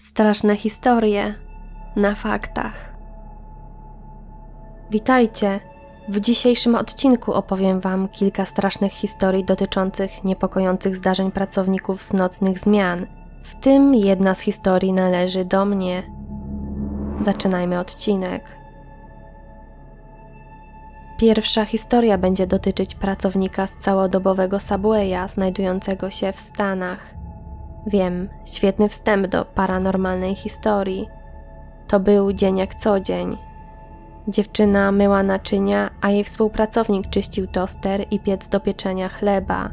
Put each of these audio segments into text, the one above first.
Straszne historie na faktach. Witajcie! W dzisiejszym odcinku opowiem Wam kilka strasznych historii dotyczących niepokojących zdarzeń pracowników z nocnych zmian. W tym jedna z historii należy do mnie. Zaczynajmy odcinek. Pierwsza historia będzie dotyczyć pracownika z całodobowego Subwaya znajdującego się w Stanach. Wiem, świetny wstęp do paranormalnej historii. To był dzień jak co dzień. Dziewczyna myła naczynia, a jej współpracownik czyścił toster i piec do pieczenia chleba.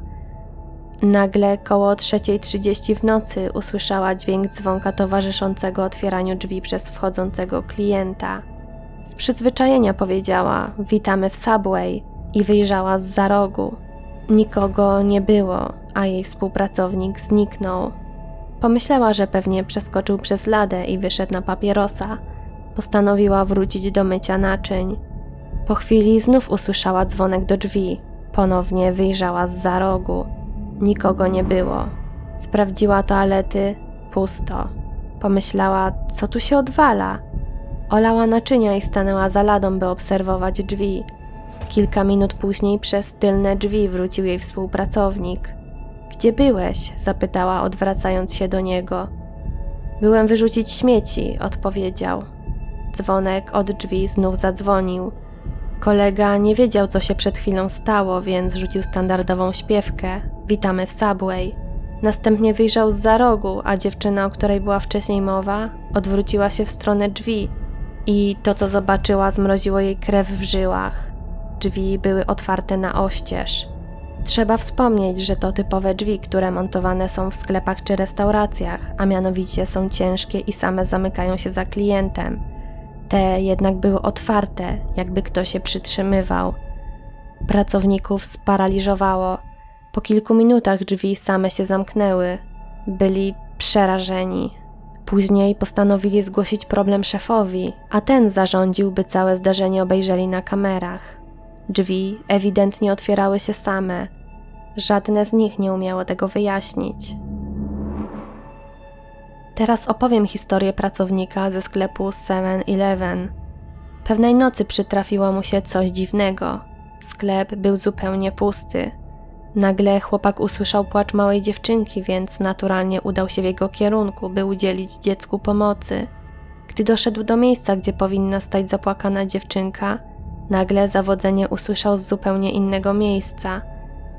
Nagle koło 3.30 w nocy usłyszała dźwięk dzwonka towarzyszącego otwieraniu drzwi przez wchodzącego klienta. Z przyzwyczajenia powiedziała: Witamy w Subway i wyjrzała z za rogu. Nikogo nie było, a jej współpracownik zniknął. Pomyślała, że pewnie przeskoczył przez ladę i wyszedł na papierosa. Postanowiła wrócić do mycia naczyń. Po chwili znów usłyszała dzwonek do drzwi. Ponownie wyjrzała z za rogu. Nikogo nie było. Sprawdziła toalety, pusto. Pomyślała, co tu się odwala. Olała naczynia i stanęła za ladą, by obserwować drzwi. Kilka minut później przez tylne drzwi wrócił jej współpracownik. Gdzie byłeś? zapytała, odwracając się do niego. Byłem wyrzucić śmieci, odpowiedział. Dzwonek od drzwi znów zadzwonił. Kolega nie wiedział, co się przed chwilą stało, więc rzucił standardową śpiewkę. Witamy w Subway. Następnie wyjrzał z za rogu, a dziewczyna, o której była wcześniej mowa, odwróciła się w stronę drzwi i to, co zobaczyła, zmroziło jej krew w żyłach. Drzwi były otwarte na oścież. Trzeba wspomnieć, że to typowe drzwi, które montowane są w sklepach czy restauracjach, a mianowicie są ciężkie i same zamykają się za klientem. Te jednak były otwarte, jakby ktoś się przytrzymywał. Pracowników sparaliżowało. Po kilku minutach drzwi same się zamknęły. Byli przerażeni. Później postanowili zgłosić problem szefowi, a ten zarządził, by całe zdarzenie obejrzeli na kamerach. Drzwi ewidentnie otwierały się same. Żadne z nich nie umiało tego wyjaśnić. Teraz opowiem historię pracownika ze sklepu 7-Eleven. Pewnej nocy przytrafiło mu się coś dziwnego. Sklep był zupełnie pusty. Nagle chłopak usłyszał płacz małej dziewczynki, więc naturalnie udał się w jego kierunku, by udzielić dziecku pomocy. Gdy doszedł do miejsca, gdzie powinna stać zapłakana dziewczynka, nagle zawodzenie usłyszał z zupełnie innego miejsca.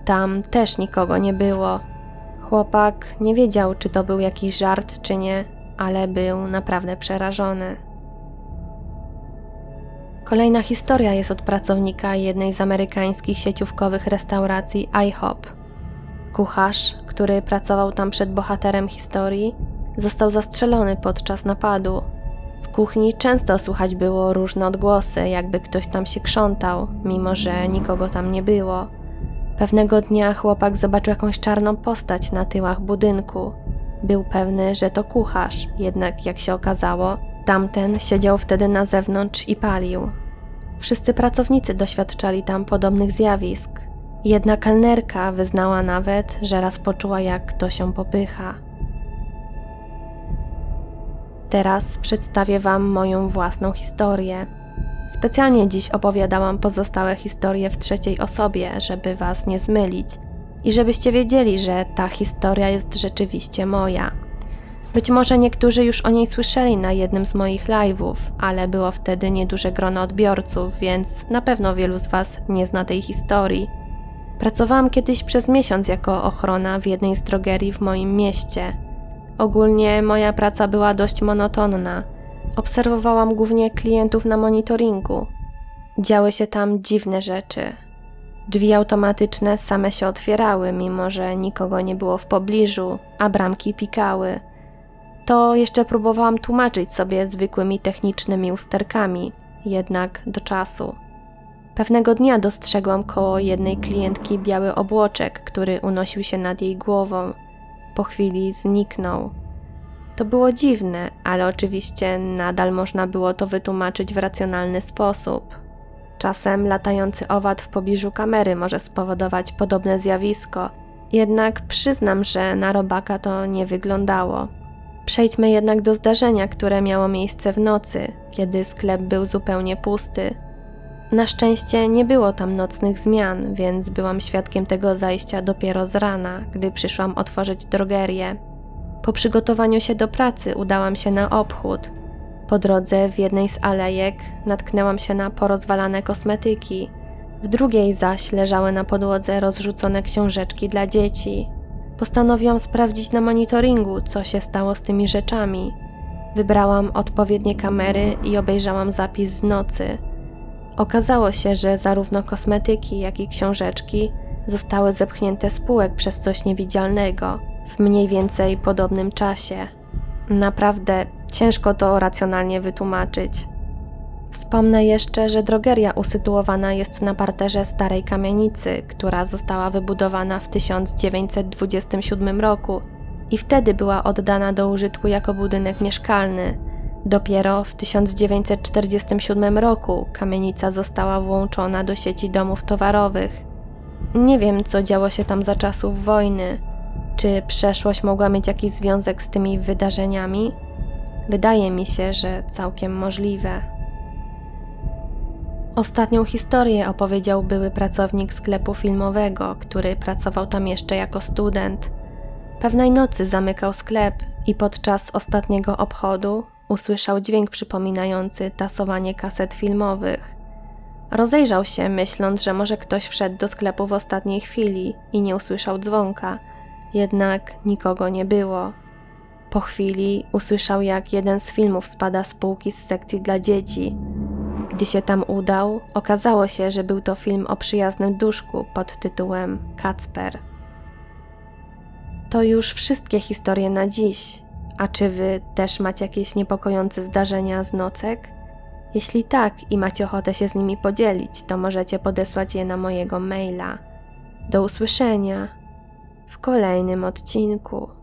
Tam też nikogo nie było. Chłopak nie wiedział, czy to był jakiś żart, czy nie, ale był naprawdę przerażony. Kolejna historia jest od pracownika jednej z amerykańskich sieciówkowych restauracji IHOP. Kucharz, który pracował tam przed bohaterem historii, został zastrzelony podczas napadu. Z kuchni często słychać było różne odgłosy, jakby ktoś tam się krzątał, mimo że nikogo tam nie było. Pewnego dnia chłopak zobaczył jakąś czarną postać na tyłach budynku. Był pewny, że to kucharz, jednak jak się okazało, tamten siedział wtedy na zewnątrz i palił. Wszyscy pracownicy doświadczali tam podobnych zjawisk. Jedna kelnerka wyznała nawet, że raz poczuła, jak ktoś ją popycha. Teraz przedstawię Wam moją własną historię. Specjalnie dziś opowiadałam pozostałe historie w trzeciej osobie, żeby Was nie zmylić i żebyście wiedzieli, że ta historia jest rzeczywiście moja. Być może niektórzy już o niej słyszeli na jednym z moich live'ów, ale było wtedy nieduże grono odbiorców, więc na pewno wielu z Was nie zna tej historii. Pracowałam kiedyś przez miesiąc jako ochrona w jednej z drogerii w moim mieście. Ogólnie moja praca była dość monotonna. Obserwowałam głównie klientów na monitoringu. Działy się tam dziwne rzeczy. Drzwi automatyczne same się otwierały, mimo że nikogo nie było w pobliżu, a bramki pikały. To jeszcze próbowałam tłumaczyć sobie zwykłymi technicznymi usterkami, jednak do czasu. Pewnego dnia dostrzegłam koło jednej klientki biały obłoczek, który unosił się nad jej głową. Po chwili zniknął. To było dziwne, ale oczywiście nadal można było to wytłumaczyć w racjonalny sposób. Czasem latający owad w pobliżu kamery może spowodować podobne zjawisko, jednak przyznam, że na robaka to nie wyglądało. Przejdźmy jednak do zdarzenia, które miało miejsce w nocy, kiedy sklep był zupełnie pusty. Na szczęście nie było tam nocnych zmian, więc byłam świadkiem tego zajścia dopiero z rana, gdy przyszłam otworzyć drogerię. Po przygotowaniu się do pracy udałam się na obchód. Po drodze w jednej z alejek natknęłam się na porozwalane kosmetyki, w drugiej zaś leżały na podłodze rozrzucone książeczki dla dzieci. Postanowiłam sprawdzić na monitoringu, co się stało z tymi rzeczami. Wybrałam odpowiednie kamery i obejrzałam zapis z nocy. Okazało się, że zarówno kosmetyki, jak i książeczki zostały zepchnięte z półek przez coś niewidzialnego w mniej więcej podobnym czasie. Naprawdę ciężko to racjonalnie wytłumaczyć. Wspomnę jeszcze, że drogeria usytuowana jest na parterze starej kamienicy, która została wybudowana w 1927 roku i wtedy była oddana do użytku jako budynek mieszkalny. Dopiero w 1947 roku kamienica została włączona do sieci domów towarowych. Nie wiem, co działo się tam za czasów wojny. Czy przeszłość mogła mieć jakiś związek z tymi wydarzeniami? Wydaje mi się, że całkiem możliwe. Ostatnią historię opowiedział były pracownik sklepu filmowego, który pracował tam jeszcze jako student. Pewnej nocy zamykał sklep i podczas ostatniego obchodu usłyszał dźwięk przypominający tasowanie kaset filmowych. Rozejrzał się, myśląc, że może ktoś wszedł do sklepu w ostatniej chwili i nie usłyszał dzwonka, jednak nikogo nie było. Po chwili usłyszał, jak jeden z filmów spada z półki z sekcji dla dzieci. Gdy się tam udał, okazało się, że był to film o przyjaznym duszku pod tytułem Kacper. To już wszystkie historie na dziś. A czy wy też macie jakieś niepokojące zdarzenia z nocek? Jeśli tak i macie ochotę się z nimi podzielić, to możecie podesłać je na mojego maila. Do usłyszenia w kolejnym odcinku.